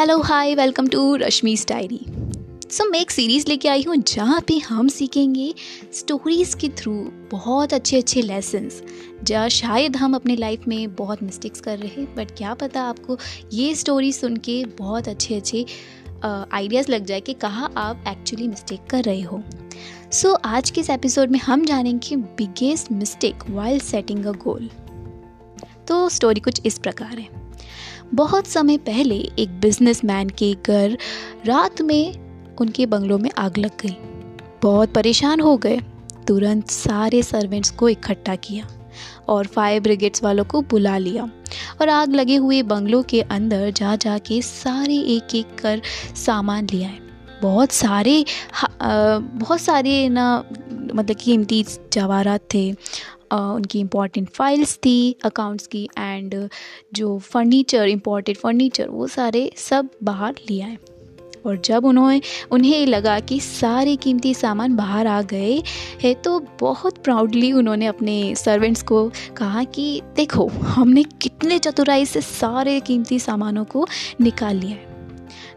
Hello hi welcome to Rashmi's diary so मैं एक series लेके आई हूँ जहाँ पे हम सीखेंगे स्टोरीज़ के थ्रू बहुत अच्छे अच्छे लेसन्स जहाँ शायद हम अपने लाइफ में बहुत मिस्टेक्स कर रहे हैं बट क्या पता आपको ये स्टोरी सुन के बहुत अच्छे अच्छे आइडियाज़ लग जाए कि कहाँ आप एक्चुअली मिस्टेक कर रहे हो। सो so, आज के इस एपिसोड में हम जानेंगे biggest mistake while setting a goal तो स्टोरी कुछ इस प्रकार है। बहुत समय पहले एक बिजनेसमैन के घर रात में उनके बंगलों में आग लग गई। बहुत परेशान हो गए। तुरंत सारे सर्वेंट्स को इकट्ठा किया और फायर ब्रिगेड्स वालों को बुला लिया और आग लगे हुए बंगलों के अंदर जा जा के सारे एक एक कर सामान ले आए। बहुत सारे आ, बहुत सारे ना मतलब कीमती जवाहरात थे उनकी इंपॉर्टेंट फाइल्स थी अकाउंट्स की एंड जो फर्नीचर इंपॉर्टेंट फर्नीचर वो सारे सब बाहर ले आए। और जब उन्होंने, उन्हें लगा कि सारे कीमती सामान बाहर आ गए हैं तो बहुत प्राउडली उन्होंने अपने सर्वेंट्स को कहा कि, देखो, हमने कितने चतुराई से सारे कीमती सामानों को निकाल लिया है।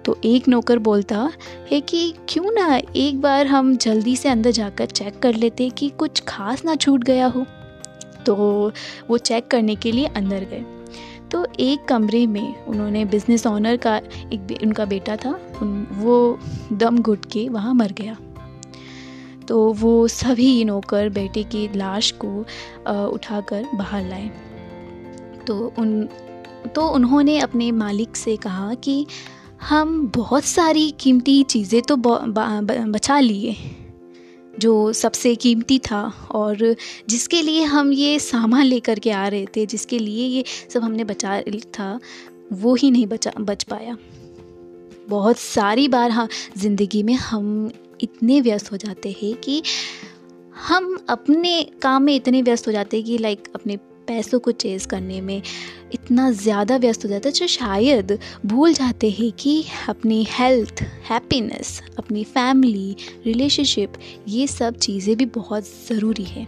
तो एक नौकर बोलता है कि, क्यों ना एक बार हम जल्दी से अंदर जाकर चेक कर लेते कि कुछ खास ना छूट गया हो? तो वो चेक करने के लिए अंदर गए। तो एक कमरे में उन्होंने बिज़नेस ऑनर का एक बे, उनका बेटा था उन वो दम घुट के वहाँ मर गया। तो वो सभी नौकर बेटे की लाश को उठाकर बाहर लाए। तो उन तो उन्होंने अपने मालिक से कहा कि हम बहुत सारी कीमती चीज़ें तो बचा लिए। जो सबसे कीमती था और जिसके लिए हम ये सामान लेकर के आ रहे थे, जिसके लिए ये सब हमने बचा था, वो ही नहीं बचा, बच पाया। बहुत सारी बार हाँ ज़िंदगी में हम इतने व्यस्त हो जाते हैं कि हम अपने काम में इतने व्यस्त हो जाते हैं कि लाइक अपने पैसों को चेज़ करने में इतना ज़्यादा व्यस्त हो जाता है, जो शायद भूल जाते हैं कि अपनी हेल्थ हैप्पीनेस अपनी फैमिली रिलेशनशिप ये सब चीज़ें भी बहुत ज़रूरी है।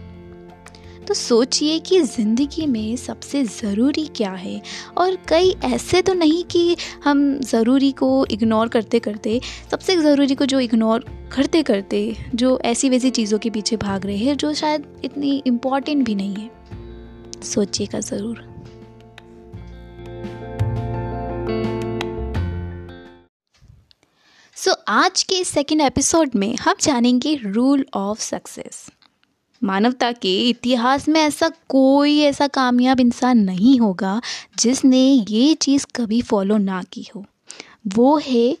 तो सोचिए कि ज़िंदगी में सबसे ज़रूरी क्या है? और कई ऐसे तो नहीं कि हम ज़रूरी को इग्नोर करते करते, सबसे ज़रूरी को जो इग्नोर करते करते, जो ऐसी वैसी चीज़ों के पीछे भाग रहे हैं, जो शायद इतनी इंपॉर्टेंट भी नहीं है। सोचिएगा ज़रूर। सो so, आज के सेकेंड एपिसोड में हम जानेंगे रूल ऑफ़ सक्सेस मानवता के इतिहास में ऐसा कोई ऐसा कामयाब इंसान नहीं होगा जिसने ये चीज़ कभी फॉलो ना की हो। वो है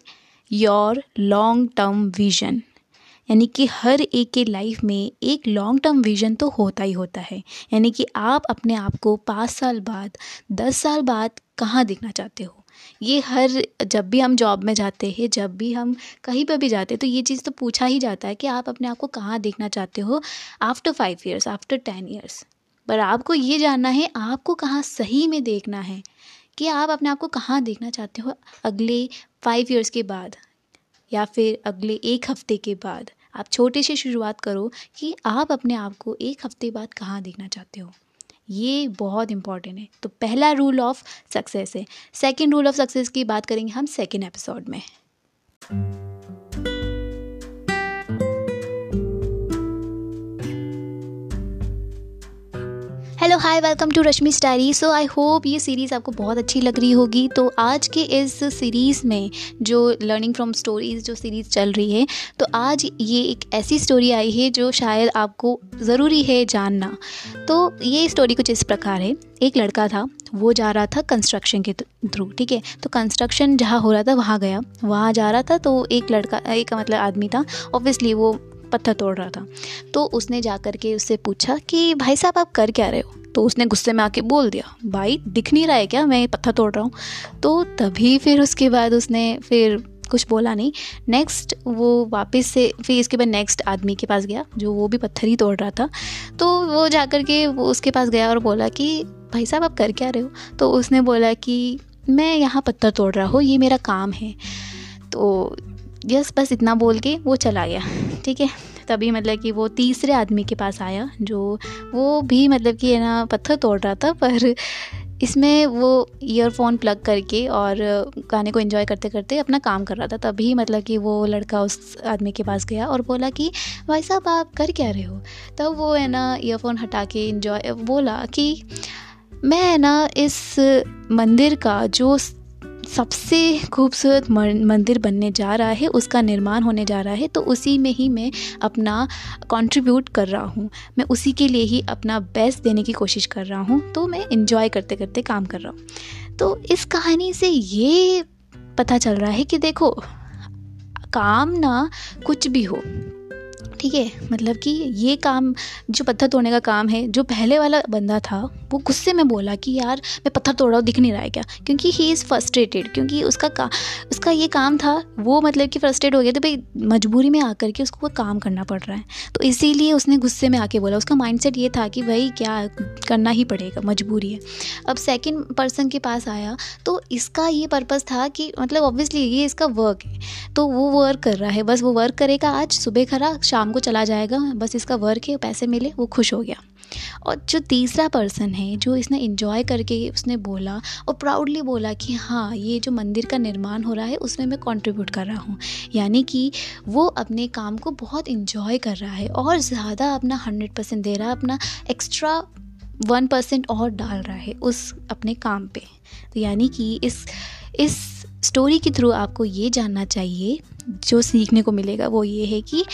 योर लॉन्ग टर्म विजन यानी कि हर एक के लाइफ में एक लॉन्ग टर्म विज़न तो होता ही होता है। यानी कि आप अपने आप को पाँच साल बाद, दस साल बाद कहाँ देखना चाहते हो? ये हर, जब भी हम जॉब में जाते हैं, जब भी हम कहीं पर भी जाते हैं तो ये चीज़ तो पूछा ही जाता है कि आप अपने आप को कहाँ देखना चाहते हो after five years after ten years पर आपको ये जानना है, आपको कहाँ सही में देखना है कि आप अपने आप को कहाँ देखना चाहते हो अगले फाइव ईयर्स के बाद? या फिर अगले एक हफ़्ते के बाद आप छोटे से शुरुआत करो कि आप अपने आप को एक हफ़्ते बाद कहाँ देखना चाहते हो। ये बहुत इंपॉर्टेंट है। तो पहला रूल ऑफ़ सक्सेस है। सेकेंड रूल ऑफ़ सक्सेस की बात करेंगे हम सेकेंड एपिसोड में। Hello hi welcome to Rashmi diary so I hope ये सीरीज़ आपको बहुत अच्छी लग रही होगी। तो आज के इस सीरीज़ में जो लर्निंग फ्रॉम स्टोरीज़ जो सीरीज़ चल रही है तो आज ये एक ऐसी स्टोरी आई है जो शायद आपको ज़रूरी है जानना। तो ये स्टोरी कुछ इस प्रकार है। एक लड़का था, वो जा रहा था कंस्ट्रक्शन के थ्रू ठीक है? तो कंस्ट्रक्शन जहाँ हो रहा था, वहाँ गया। वहाँ जा रहा था तो एक लड़का, एक मतलब आदमी था। ऑब्वियसली वो पत्थर तोड़ रहा था। तो उसने जा कर के उससे पूछा कि, भाई साहब, आप कर क्या रहे हो? तो उसने गुस्से में आके बोल दिया, भाई, दिख नहीं रहा है क्या? मैं पत्थर तोड़ रहा हूँ। तो तभी फिर उसके बाद उसने फिर कुछ बोला नहीं। नेक्स्ट वो वापस से फिर इसके बाद नेक्स्ट आदमी के पास गया, जो वो भी पत्थर ही तोड़ रहा था। तो वो जा कर के वो उसके पास गया और बोला कि, भाई साहब, आप कर क्या रहे हो? तो उसने बोला कि, मैं यहाँ पत्थर तोड़ रहा हूँ, ये मेरा काम है। तो यस, बस इतना बोल के वो चला गया, ठीक है? तभी मतलब कि वो तीसरे आदमी के पास आया, जो वो भी मतलब कि है ना, पत्थर तोड़ रहा था, पर इसमें वो ईयरफोन प्लग करके और गाने को एंजॉय करते करते अपना काम कर रहा था। तभी मतलब कि वो लड़का उस आदमी के पास गया और बोला कि, भाई साहब, आप कर क्या रहे हो? तब वो है ना ईयरफोन हटा के इन्जॉय बोला कि, मैं ना, इस मंदिर का जो सबसे खूबसूरत मंदिर बनने जा रहा है, उसका निर्माण होने जा रहा है तो उसी में ही मैं अपना कंट्रीब्यूट कर रहा हूँ। मैं उसी के लिए ही अपना बेस्ट देने की कोशिश कर रहा हूँ तो मैं इन्जॉय करते करते काम कर रहा हूँ। तो इस कहानी से ये पता चल रहा है कि देखो, काम ना कुछ भी हो ठीक है? मतलब कि ये काम, जो पत्थर तोड़ने का काम है, जो पहले वाला बंदा था, वो गुस्से में बोला कि यार, मैं पत्थर तोड़ रहा हूँ, दिख नहीं रहा है क्या? क्योंकि ही इज़ फ्रस्ट्रेटेड क्योंकि उसका का, उसका ये काम था, वो मतलब कि फ्रस्ट्रेट हो गया तो भाई मजबूरी में आकर के उसको वो काम करना पड़ रहा है। तो इसीलिए उसने गुस्से में आके बोला। उसका माइंड ये था कि भाई क्या करना ही पड़ेगा, मजबूरी है। अब सेकेंड पर्सन के पास आया तो इसका ये पर्पज़ था कि मतलब ऑब्वियसली ये इसका वर्क है। तो वो वर्क कर रहा है, बस वो वर्क करेगा आज, सुबह खरा शाम को चला जाएगा, बस इसका वर्क है, पैसे मिले, वो खुश हो गया। और जो तीसरा पर्सन है, जो इसने इन्जॉय करके उसने बोला और प्राउडली बोला कि हाँ ये जो मंदिर का निर्माण हो रहा है, उसमें मैं कंट्रीब्यूट कर रहा हूँ। यानी कि वो अपने काम को बहुत इन्जॉय कर रहा है और ज़्यादा अपना हंड्रेड परसेंट दे रहा है, अपना एक्स्ट्रा वन परसेंट और डाल रहा है उस अपने काम पे। तो यानी कि इस इस स्टोरी के थ्रू आपको ये जानना चाहिए, जो सीखने को मिलेगा वो ये है कि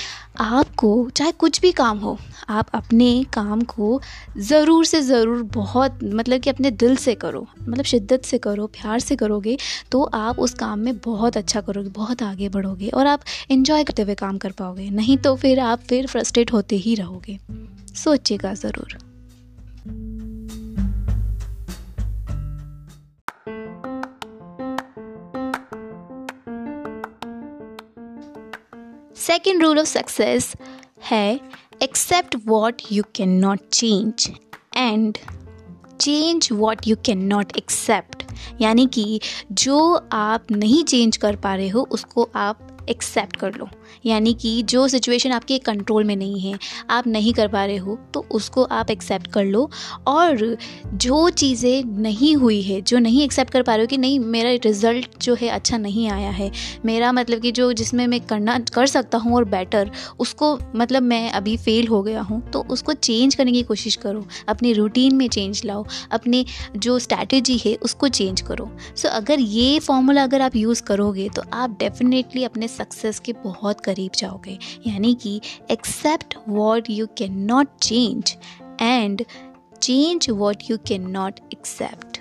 आपको, चाहे कुछ भी काम हो, आप अपने काम को ज़रूर से ज़रूर बहुत मतलब कि अपने दिल से करो मतलब शिद्दत से करो, प्यार से करोगे तो आप उस काम में बहुत अच्छा करोगे, बहुत आगे बढ़ोगे और आप इन्जॉय करते हुए काम कर पाओगे। नहीं तो फिर आप फिर फ्रस्ट्रेट होते ही रहोगे। सोचिएगा ज़रूर। सेकेंड रूल ऑफ़ सक्सेस है accept what you can not change and change what you can not accept यानी कि जो आप नहीं चेंज कर पा रहे हो, उसको आप एक्सेप्ट कर लो। यानी कि जो सिचुएशन आपके कंट्रोल में नहीं है आप नहीं कर पा रहे हो तो उसको आप एक्सेप्ट कर लो। और जो चीज़ें नहीं हुई है जो नहीं एक्सेप्ट कर पा रहे हो कि नहीं मेरा रिज़ल्ट जो है अच्छा नहीं आया है। मेरा मतलब कि जो जिसमें मैं करना कर सकता हूँ और बेटर उसको मतलब मैं अभी फेल हो गया हूँ तो उसको चेंज करने की कोशिश करो। अपने रूटीन में चेंज लाओ। अपने जो स्ट्रैटेजी है उसको चेंज करो। सो so, अगर ये फॉर्मूला अगर आप यूज़ करोगे तो आप डेफिनेटली अपने सक्सेस के बहुत करीब जाओगे। यानी कि accept what you can not change and change what you can not accept